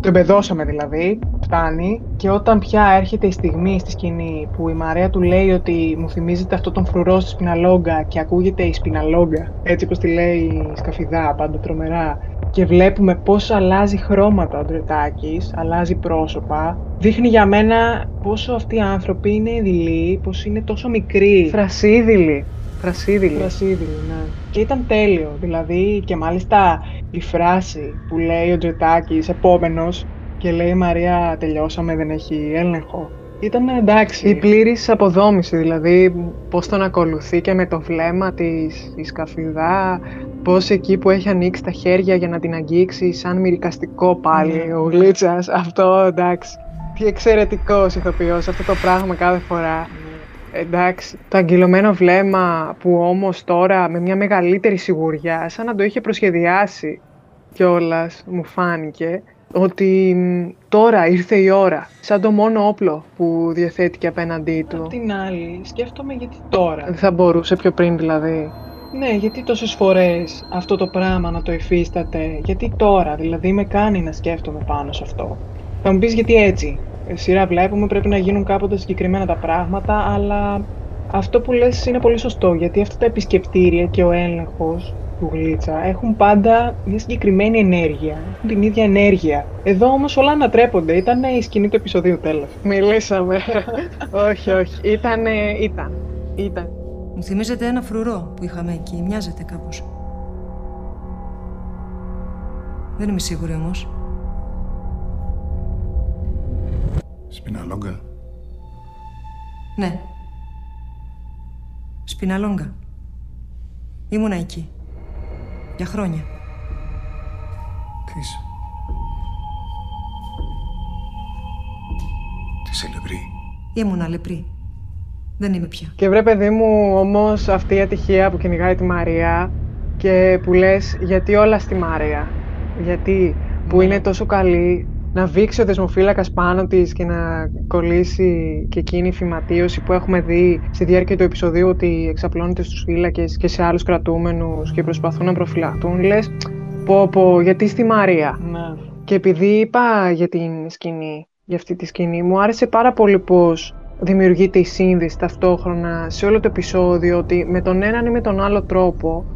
Το εμπεδώσαμε δηλαδή, φτάνει. Και όταν πια έρχεται η στιγμή στη σκηνή που η Μαρία του λέει ότι μου θυμίζετε αυτό τον φρουρό στη Σπιναλόγκα και ακούγεται η Σπιναλόγκα, έτσι όπως τη λέει η Σκαφιδά, πάντα τρομερά. Και βλέπουμε πώς αλλάζει χρώματα ο Ντρετάκης, αλλάζει πρόσωπα. Δείχνει για μένα πόσο αυτοί οι άνθρωποι είναι δειλοί, πως είναι τόσο μικροί. Θρασύδειλοι. Φρασίδηλη. Φρασίδηλη, ναι. Και ήταν τέλειο. Δηλαδή, και μάλιστα η φράση που λέει ο Τζετάκης επόμενος και λέει η Μαρία τελειώσαμε, δεν έχει έλεγχο. Ήταν εντάξει. Η πλήρης αποδόμηση, δηλαδή πώς τον ακολουθεί και με το βλέμμα της η σκαφιδά, πώς εκεί που έχει ανοίξει τα χέρια για να την αγγίξει σαν μυρικαστικό πάλι Ναι. ο Γλίτσας, αυτό εντάξει. Τι εξαιρετικός ηθοποιός αυτό το πράγμα κάθε φορά. Εντάξει, το αγγυλωμένο βλέμμα που όμως τώρα με μια μεγαλύτερη σιγουριά, σαν να το είχε προσχεδιάσει κιόλας, μου φάνηκε, ότι μ, τώρα ήρθε η ώρα, σαν το μόνο όπλο που διαθέτει και απέναντί του. Απ' την άλλη, σκέφτομαι γιατί τώρα. Δεν θα μπορούσε πιο πριν δηλαδή. Ναι, γιατί τόσες φορές αυτό το πράγμα να το υφίσταται, γιατί τώρα, δηλαδή με κάνει να σκέφτομαι πάνω σε αυτό. Θα μου πεις γιατί έτσι. Ε, Σειρά βλέπουμε, πρέπει να γίνουν κάποτε συγκεκριμένα τα πράγματα, αλλά αυτό που λες είναι πολύ σωστό, γιατί αυτά τα επισκεπτήρια και ο έλεγχος του Γλίτσα έχουν πάντα μια συγκεκριμένη ενέργεια, έχουν την ίδια ενέργεια. Εδώ όμως όλα ανατρέπονται, ήταν η σκηνή του επεισοδίου τέλος. Μιλήσαμε. όχι, όχι. Ήτανε, ήταν. Ήταν. Μου θυμίζεται ένα φρουρό που είχαμε εκεί. Μοιάζεται κάπως. Δεν είμαι σίγουρη όμως. Σπιναλόγκα. Ναι. Σπιναλόγκα. Ήμουνα εκεί. Για χρόνια. Τι είσαι; Τι σε λεπρή; Ήμουνα λεπρή. Δεν είμαι πια. Και βρε παιδί μου όμως αυτή η ατυχία που κυνηγάει τη Μαρία και που λες γιατί όλα στη Μαρία. Γιατί που είναι τόσο καλή να βήξει ο δεσμοφύλακας πάνω της και να κολλήσει και εκείνη η φυματίωση που έχουμε δει στη διάρκεια του επεισοδίου ότι εξαπλώνεται στους φύλακες και σε άλλους κρατούμενους και προσπαθούν να προφυλαχτούν. Λες πω πω γιατί στη Μαρία; Ναι. Και επειδή είπα για την σκηνή, για αυτή τη σκηνή, μου άρεσε πάρα πολύ πώς δημιουργείται η σύνδεση ταυτόχρονα σε όλο το επεισόδιο ότι με τον έναν ή με τον άλλο τρόπο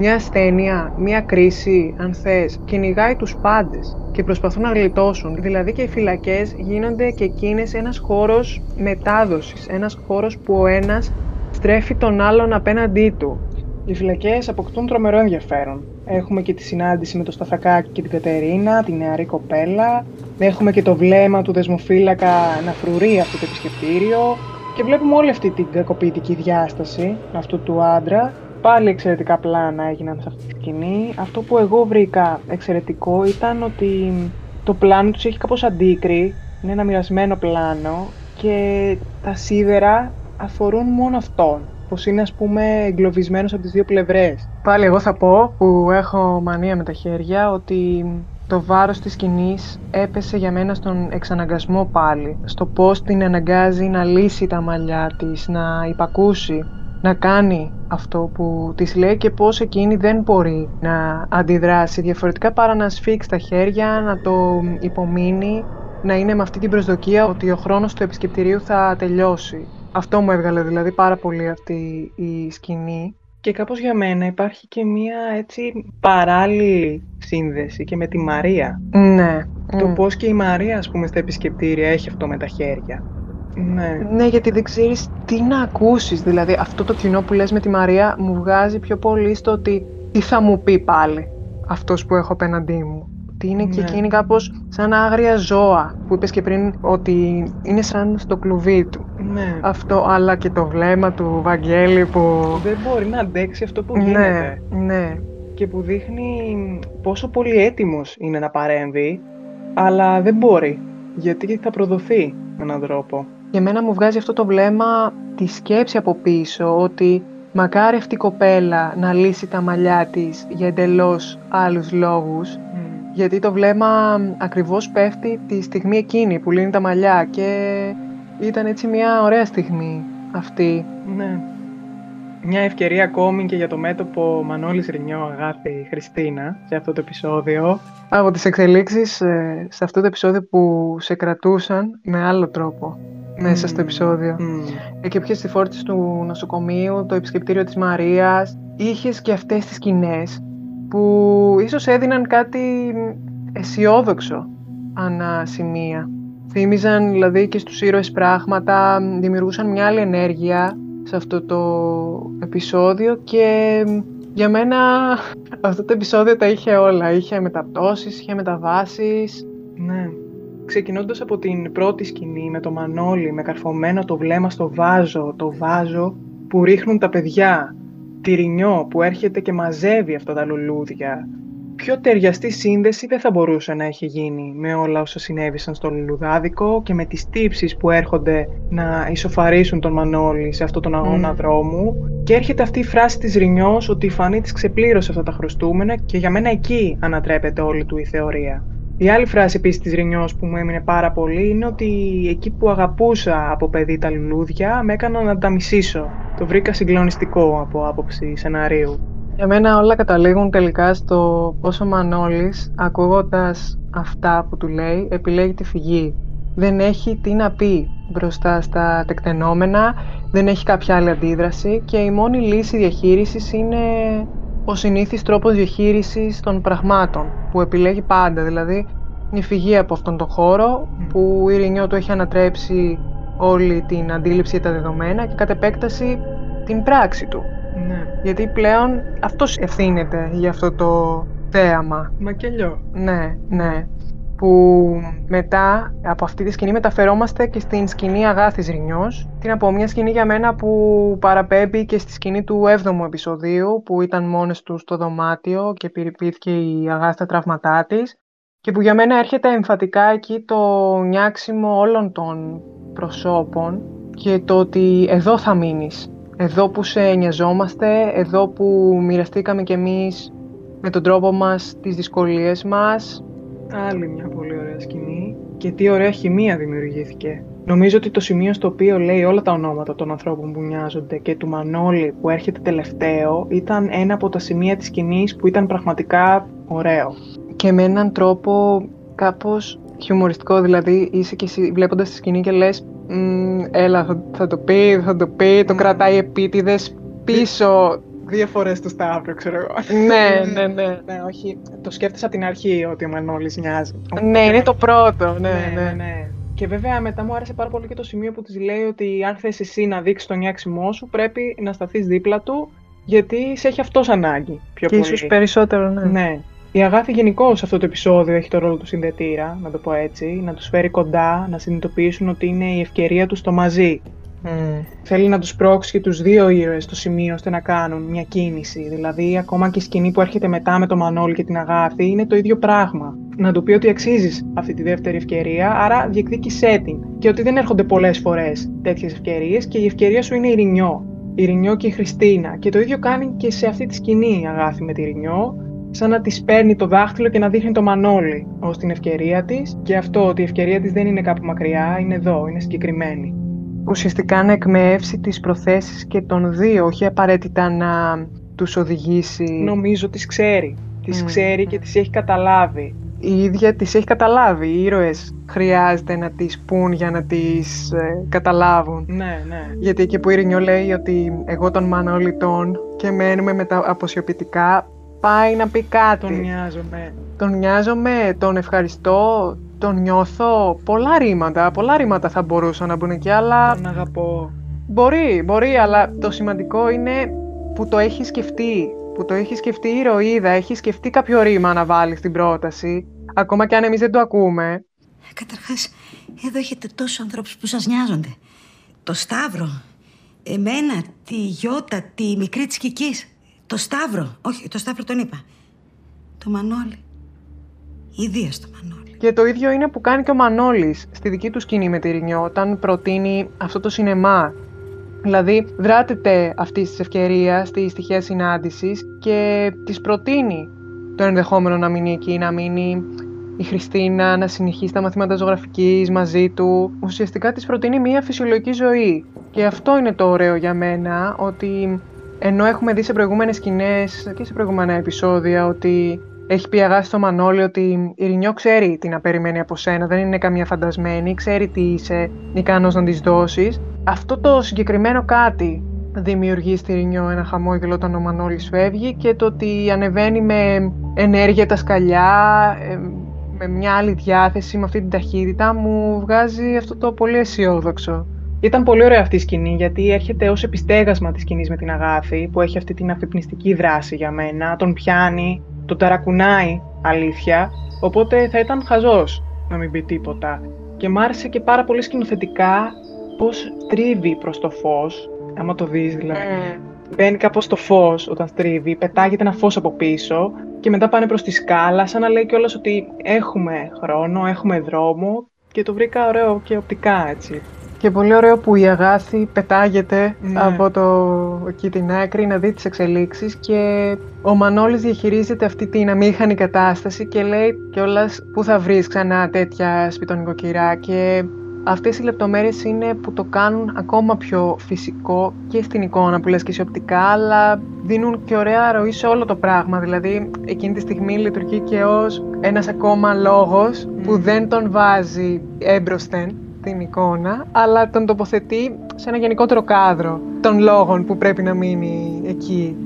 μια ασθένεια, μια κρίση, αν θες, κυνηγάει τους πάντες και προσπαθούν να γλιτώσουν. Δηλαδή και οι φυλακές γίνονται και εκείνες ένας χώρος μετάδοσης, ένας χώρος που ο ένας στρέφει τον άλλον απέναντί του. Οι φυλακές αποκτούν τρομερό ενδιαφέρον. Έχουμε και τη συνάντηση με το Σταθακάκι και την Κατερίνα, τη νεαρή κοπέλα. Έχουμε και το βλέμμα του δεσμοφύλακα να φρουρεί αυτό το επισκεπτήριο. Και βλέπουμε όλη αυτή την κακοποιητική διάσταση αυτού του άντρα. Πάλι εξαιρετικά πλάνα έγιναν σε αυτή τη σκηνή. Αυτό που εγώ βρήκα εξαιρετικό ήταν ότι το πλάνο τους έχει κάπως αντίκρι. Είναι ένα μοιρασμένο πλάνο και τα σίδερα αφορούν μόνο αυτόν πως είναι ας πούμε εγκλωβισμένος από τις δύο πλευρές. Πάλι εγώ θα πω που έχω μανία με τα χέρια ότι το βάρος της σκηνής έπεσε για μένα στον εξαναγκασμό πάλι. Στο πώς την αναγκάζει να λύσει τα μαλλιά της, να υπακούσει, να κάνει αυτό που της λέει και πώς εκείνη δεν μπορεί να αντιδράσει διαφορετικά παρά να σφίξει τα χέρια, να το υπομείνει, να είναι με αυτή την προσδοκία ότι ο χρόνος του επισκεπτηρίου θα τελειώσει. Αυτό μου έβγαλε δηλαδή πάρα πολύ αυτή η σκηνή. Και κάπως για μένα υπάρχει και μία έτσι παράλληλη σύνδεση και με τη Μαρία. Ναι. Το mm. πώς και η Μαρία ας πούμε στα επισκεπτήρια έχει αυτό με τα χέρια. Ναι. ναι, γιατί δεν ξέρεις τι να ακούσεις. Δηλαδή αυτό το κοινό που λες με τη Μαρία μου βγάζει πιο πολύ στο ότι τι θα μου πει πάλι αυτός που έχω απέναντί μου ότι είναι και ναι. εκείνη κάπως σαν άγρια ζώα που είπες και πριν ότι είναι σαν στο κλουβί του. Ναι. Αυτό, αλλά και το βλέμμα του Βαγγέλη που... Δεν μπορεί να αντέξει αυτό που ναι, γίνεται. Ναι, Και που δείχνει πόσο πολύ έτοιμος είναι να παρέμβει, αλλά δεν μπορεί, γιατί θα προδοθεί με έναν τρόπο. Για μένα μου βγάζει αυτό το βλέμμα τη σκέψη από πίσω, ότι μακάρι αυτή η κοπέλα να λύσει τα μαλλιά της για εντελώς άλλους λόγους γιατί το βλέμμα ακριβώς πέφτει τη στιγμή εκείνη που λύνει τα μαλλιά και ήταν έτσι μια ωραία στιγμή αυτή. Ναι. Μια ευκαιρία ακόμη και για το μέτωπο Μανώλης Ρινιό, Αγάπη Χριστίνα, σε αυτό το επεισόδιο. Από τις εξελίξεις ε, σε αυτό το επεισόδιο που σε κρατούσαν με άλλο τρόπο μέσα στο επεισόδιο. Mm. Εκεί πήγες στη φόρτιση του νοσοκομείου, το επισκεπτήριο της Μαρίας. Είχες και αυτές τις σκηνές που ίσως έδιναν κάτι αισιόδοξο ανά σημεία. Θύμιζαν δηλαδή και στους ήρωες πράγματα, δημιουργούσαν μια άλλη ενέργεια σε αυτό το επεισόδιο και για μένα αυτό το επεισόδιο τα είχε όλα. Είχε μεταπτώσεις, είχε μεταβάσεις. Ναι. Ξεκινώντας από την πρώτη σκηνή με το Μανώλη, με καρφωμένο το βλέμμα στο βάζο, το βάζο που ρίχνουν τα παιδιά τυρινιό που έρχεται και μαζεύει αυτά τα λουλούδια. Πιο ταιριαστή σύνδεση δεν θα μπορούσε να έχει γίνει με όλα όσα συνέβησαν στο λουλουδάδικο και με τις τύψεις που έρχονται να ισοφαρίσουν τον Μανώλη σε αυτόν τον αγώνα δρόμου. Και έρχεται αυτή η φράση της Ρινιός ότι η φανή της ξεπλήρωσε αυτά τα χρωστούμενα και για μένα εκεί ανατρέπεται όλη του η θεωρία. Η άλλη φράση επίσης της Ρινιός που μου έμεινε πάρα πολύ είναι ότι εκεί που αγαπούσα από παιδί τα λουλούδια με έκανα να τα μισήσω. Το βρήκα συγκλονιστικό από άποψη σεναρίου. Για μένα όλα καταλήγουν τελικά στο πόσο Μανώλης, ακούγοντας αυτά που του λέει, επιλέγει τη φυγή. Δεν έχει τι να πει μπροστά στα τεκτενόμενα, δεν έχει κάποια άλλη αντίδραση και η μόνη λύση διαχείρισης είναι ο συνήθις τρόπος διαχείρισης των πραγμάτων που επιλέγει πάντα, δηλαδή η φυγή από αυτόν τον χώρο που η Ρινιό του έχει ανατρέψει όλη την αντίληψη για τα δεδομένα και κατ' επέκταση την πράξη του. Ναι. Γιατί πλέον αυτός ευθύνεται για αυτό το θέαμα. Μακελιό. Ναι, ναι που μετά από αυτή τη σκηνή μεταφερόμαστε και στην σκηνή Αγάθης Ρινιός. Την από μια σκηνή για μένα που παραπέμπει και στη σκηνή του 7ου επεισοδίου που ήταν μόνες του στο δωμάτιο και πυρηπήθηκε η Αγάθη τραυματά της. και που για μένα έρχεται εμφατικά εκεί το νιάξιμο όλων των προσώπων και το ότι εδώ θα μείνεις. Εδώ που σε νοιαζόμαστε, εδώ που μοιραστήκαμε κι εμείς με τον τρόπο μας τις δυσκολίες μας, Άλλη μια πολύ ωραία σκηνή και τι ωραία χημεία δημιουργήθηκε. Νομίζω ότι το σημείο στο οποίο λέει όλα τα ονόματα των ανθρώπων που μοιάζονται και του Μανώλη που έρχεται τελευταίο ήταν ένα από τα σημεία της σκηνής που ήταν πραγματικά ωραίο. Και με έναν τρόπο κάπως χιουμοριστικό, δηλαδή είσαι και εσύ βλέποντας τη σκηνή και λες έλα θα, το πει, θα το πει, το κρατάει επίτηδες πίσω δύο φορές του Σταύρο, ξέρω εγώ. ναι, ναι, ναι. ναι, όχι. Το σκέφτεσαι από την αρχή ότι ο Μανώλης νοιάζει. Ναι, είναι το πρώτο. Ναι, ναι, ναι. ναι. Και βέβαια μετά μου άρεσε πάρα πολύ και το σημείο που της λέει ότι αν θες εσύ να δείξεις τον νιάξιμό σου, πρέπει να σταθείς δίπλα του, γιατί σε έχει αυτός ανάγκη. Πιο Και πολύ. ίσως περισσότερο, ναι. Ναι. Η Αγάπη γενικώ σε αυτό το επεισόδιο έχει το ρόλο του συνδετήρα, να το πω έτσι, να τους φέρει κοντά, να συνειδητοποιήσουν ότι είναι η ευκαιρία τους το μαζί. Μμ. Θέλει να τους πρόξει και τους δύο ήρωες στο σημείο ώστε να κάνουν μια κίνηση. Δηλαδή, ακόμα και η σκηνή που έρχεται μετά με το Μανώλη και την Αγάπη είναι το ίδιο πράγμα. Να του πει ότι αξίζεις αυτή τη δεύτερη ευκαιρία, άρα διεκδίκησέ την. Και ότι δεν έρχονται πολλές φορές τέτοιες ευκαιρίες και η ευκαιρία σου είναι η Ρινιό. Η Ρινιό και η Χριστίνα. Και το ίδιο κάνει και σε αυτή τη σκηνή η Αγάπη με τη Ρινιό, σαν να της παίρνει το δάχτυλο και να δείχνει το Μανώλη ως την ευκαιρία της. Και αυτό ότι η ευκαιρία της δεν είναι κάπου μακριά, είναι εδώ, είναι συγκεκριμένη. Ουσιαστικά να εκμεύσει τις προθέσεις και των δύο, όχι απαραίτητα να τους οδηγήσει. Νομίζω τις ξέρει. Τις Μμ. ξέρει και τις έχει καταλάβει. Η ίδια τις έχει καταλάβει. Οι ήρωες χρειάζεται να τις πούν για να τις ε, καταλάβουν. Ναι, ναι. Γιατί εκεί που η Ρινιό λέει ότι εγώ τον Μανώλη τον και μένουμε με τα αποσιωπητικά, πάει να πει κάτι. Τον νοιάζομαι. Τον νοιάζομαι, τον ευχαριστώ, τον νιώθω. Πολλά ρήματα, πολλά ρήματα θα μπορούσαν να μπουν εκεί, αλλά Τον αγαπώ. μπορεί, μπορεί, αλλά το σημαντικό είναι που το έχει σκεφτεί. Που το έχει σκεφτεί η ηρωίδα, έχει σκεφτεί κάποιο ρήμα να βάλει στην πρόταση. Ακόμα και αν εμείς δεν το ακούμε. Καταρχάς, εδώ έχετε τόσους ανθρώπους που σας νοιάζονται. Το Σταύρο, εμένα, τη Γιώτα, τη μικρή της Κικής. Το Σταύρο, όχι, το Σταύρο τον είπα. Το Μανώλη. Ιδίως το Μανώλη. Και το ίδιο είναι που κάνει και ο Μανώλης στη δική του σκηνή με τη Ρινιό, όταν προτείνει αυτό το σινεμά. Δηλαδή, δράτεται αυτής της ευκαιρίας στη στοιχεία συνάντησης και της προτείνει το ενδεχόμενο να μείνει εκεί, να μείνει η Χριστίνα, να συνεχίσει τα μαθήματα ζωγραφικής μαζί του. Ουσιαστικά της προτείνει μια φυσιολογική ζωή. Και αυτό είναι το ωραίο για μένα, ότι ενώ έχουμε δει σε προηγούμενες σκηνές και σε προηγούμενα επεισόδια ότι έχει πει αγάπη στο Μανώλη ότι η Ρινιό ξέρει τι να περιμένει από σένα, δεν είναι καμία φαντασμένη, ξέρει τι είσαι ικανός να της δώσεις. Αυτό το συγκεκριμένο κάτι δημιουργεί στη Ρινιό ένα χαμόγελο όταν ο Μανώλης φεύγει και το ότι ανεβαίνει με ενέργεια τα σκαλιά, ε, με μια άλλη διάθεση, με αυτή την ταχύτητα, μου βγάζει αυτό το πολύ αισιόδοξο. Ήταν πολύ ωραία αυτή η σκηνή γιατί έρχεται ως επιστέγασμα της σκηνής με την Αγάπη που έχει αυτή την αφυπνιστική δράση για μένα, τον πιάνει, τον ταρακουνάει αλήθεια, οπότε θα ήταν χαζός να μην πει τίποτα. Και μ' άρεσε και πάρα πολύ σκηνοθετικά πώς τρίβει προς το φως, άμα το δεις δηλαδή. Μπαίνει κάπως στο φως όταν στρίβει, πετάγεται ένα φως από πίσω και μετά πάνε προς τη σκάλα, σαν να λέει κιόλας ότι έχουμε χρόνο, έχουμε δρόμο και το βρήκα ωραίο και οπτικά έτσι. Και πολύ ωραίο που η Αγάθη πετάγεται Ναι. από το, εκεί την άκρη να δει τις εξελίξεις και ο Μανώλης διαχειρίζεται αυτή την αμήχανη κατάσταση και λέει κιόλας πού θα βρεις ξανά τέτοια σπιτονικοκυρά και αυτές οι λεπτομέρειες είναι που το κάνουν ακόμα πιο φυσικό και στην εικόνα που λες και σε οπτικά αλλά δίνουν και ωραία ροή σε όλο το πράγμα. Δηλαδή εκείνη τη στιγμή λειτουργεί και ως ένας ακόμα λόγος που δεν τον βάζει έμπροσθεν την εικόνα, αλλά τον τοποθετεί σε ένα γενικότερο κάδρο των λόγων που πρέπει να μείνει εκεί.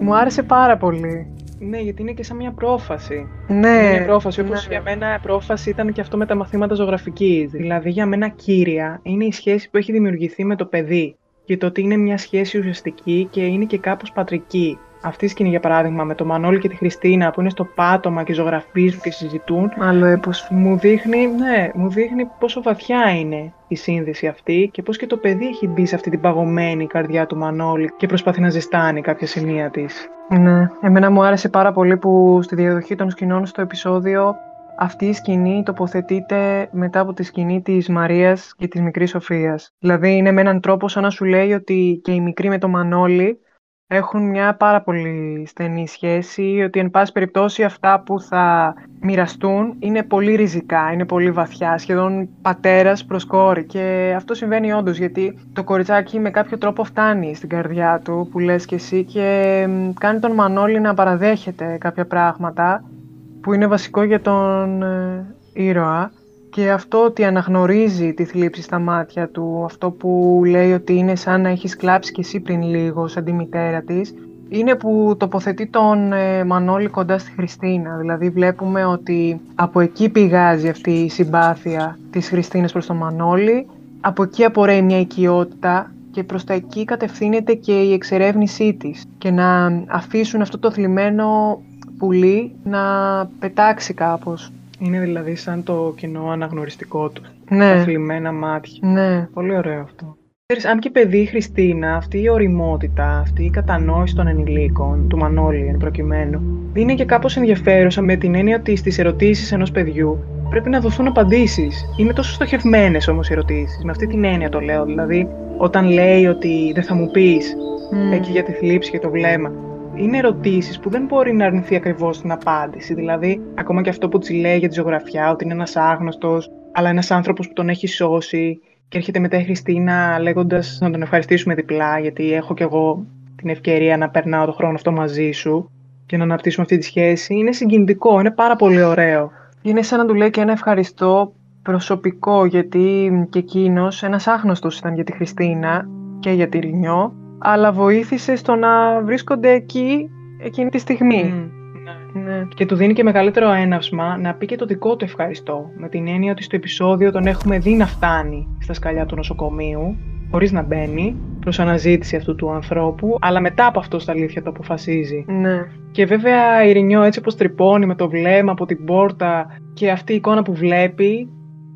Μου άρεσε πάρα πολύ. Ναι, γιατί είναι και σαν μια πρόφαση. Ναι, Είναι μια πρόφαση, όπως ναι. για μένα πρόφαση ήταν και αυτό με τα μαθήματα ζωγραφικής. Δηλαδή για μένα κύρια είναι η σχέση που έχει δημιουργηθεί με το παιδί και το ότι είναι μια σχέση ουσιαστική και είναι και κάπως πατρική. Αυτή η σκηνή για παράδειγμα με το Μανώλη και τη Χριστίνα που είναι στο πάτωμα και ζωγραφίζουν και συζητούν Άλλο έπος. μου δείχνει, ναι, μου δείχνει πόσο βαθιά είναι η σύνδεση αυτή και πώς και το παιδί έχει μπει σε αυτή την παγωμένη καρδιά του Μανώλη και προσπαθεί να ζεστάνει κάποια σημεία της. Ναι, εμένα μου άρεσε πάρα πολύ που στη διαδοχή των σκηνών στο επεισόδιο αυτή η σκηνή τοποθετείται μετά από τη σκηνή της Μαρίας και της μικρής Σοφίας. Δηλαδή είναι με έναν τρόπο σαν να σου λέει ότι και η μικρή με το Μανώλη έχουν μια πάρα πολύ στενή σχέση, ότι εν πάση περιπτώσει αυτά που θα μοιραστούν είναι πολύ ριζικά, είναι πολύ βαθιά, σχεδόν πατέρας προς κόρη και αυτό συμβαίνει όντως γιατί το κοριτσάκι με κάποιο τρόπο φτάνει στην καρδιά του που λες και εσύ και μ, κάνει τον Μανώλη να παραδέχεται κάποια πράγματα που είναι βασικό για τον ε, ήρωα και αυτό ότι αναγνωρίζει τη θλίψη στα μάτια του, αυτό που λέει ότι είναι σαν να έχεις κλάψει κι εσύ πριν λίγο σαν τη μητέρα της, είναι που τοποθετεί τον ε, Μανώλη κοντά στη Χριστίνα. Δηλαδή βλέπουμε ότι από εκεί πηγάζει αυτή η συμπάθεια της Χριστίνας προς τον Μανώλη. Από εκεί απορρέει μια οικειότητα και προς τα εκεί κατευθύνεται και η εξερεύνησή της. Και να αφήσουν αυτό το θλιμμένο πουλί να πετάξει κάπως. Είναι δηλαδή σαν το κοινό αναγνωριστικό του. Ναι. Τα θλιμμένα μάτια. Ναι. Πολύ ωραίο αυτό. Ξέρεις, αν και παιδί Χριστίνα, αυτή η οριμότητα, αυτή η κατανόηση των ενηλίκων, του Μανώλη εν προκειμένου, είναι και κάπως ενδιαφέρουσα με την έννοια ότι στις ερωτήσεις ενός παιδιού πρέπει να δοθούν απαντήσεις. Είναι τόσο στοχευμένες όμως οι ερωτήσεις, με αυτή την έννοια το λέω. Δηλαδή, όταν λέει ότι δεν θα μου πεις, Μμ. εκεί για τη θλίψη και το βλέμμα, είναι ερωτήσεις που δεν μπορεί να αρνηθεί ακριβώς την απάντηση. Δηλαδή, ακόμα και αυτό που τη λέει για τη ζωγραφιά, ότι είναι ένας άγνωστος, αλλά ένας άνθρωπος που τον έχει σώσει και έρχεται μετά η Χριστίνα λέγοντας να τον ευχαριστήσουμε διπλά, γιατί έχω κι εγώ την ευκαιρία να περνάω το χρόνο αυτό μαζί σου και να αναπτύσσουμε αυτή τη σχέση. Είναι συγκινητικό, είναι πάρα πολύ ωραίο. Είναι σαν να του λέει και ένα ευχαριστώ προσωπικό, γιατί και εκείνος ένας άγνωστος ήταν για τη Χριστίνα και για τη Ρινιό, αλλά βοήθησε στο να βρίσκονται εκεί εκείνη τη στιγμή. Μμ, Ναι. Και του δίνει και μεγαλύτερο έναυσμα να πει και το δικό του ευχαριστώ. Με την έννοια ότι στο επεισόδιο τον έχουμε δει να φτάνει στα σκαλιά του νοσοκομείου, χωρίς να μπαίνει, προς αναζήτηση αυτού του ανθρώπου, αλλά μετά από αυτό στα αλήθεια το αποφασίζει. Ναι. Και βέβαια η Ρινιό έτσι όπως τρυπώνει με το βλέμμα από την πόρτα και αυτή η εικόνα που βλέπει,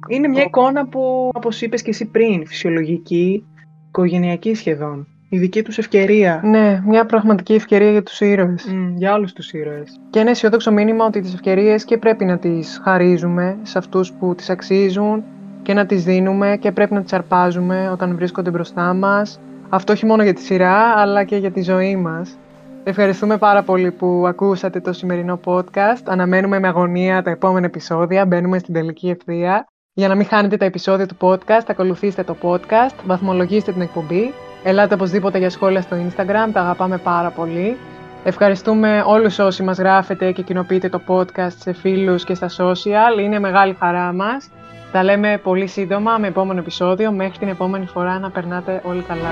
είναι μια εικόνα που, όπως είπες και εσύ πριν, φυσιολογική, οικογενειακή σχεδόν. Η δική τους ευκαιρία. ναι, μια πραγματική ευκαιρία για τους ήρωες. Μμ, για όλους τους ήρωες. Και ένα αισιόδοξο μήνυμα ότι τις ευκαιρίες και πρέπει να τις χαρίζουμε σε αυτούς που τις αξίζουν και να τις δίνουμε και πρέπει να τις αρπάζουμε όταν βρίσκονται μπροστά μας. Αυτό όχι μόνο για τη σειρά, αλλά και για τη ζωή μας. Ευχαριστούμε πάρα πολύ που ακούσατε το σημερινό podcast. Αναμένουμε με αγωνία τα επόμενα επεισόδια. Μπαίνουμε στην τελική ευθεία. Για να μην χάνετε τα επεισόδια του podcast, ακολουθήστε το podcast, βαθμολογήστε την εκπομπή. Ελάτε οπωσδήποτε για σχόλια στο Instagram, τα αγαπάμε πάρα πολύ. Ευχαριστούμε όλους όσοι μας γράφετε και κοινοποιείτε το podcast σε φίλους και στα social. Είναι μεγάλη χαρά μας. Τα λέμε πολύ σύντομα με επόμενο επεισόδιο. Μέχρι την επόμενη φορά να περνάτε όλοι καλά.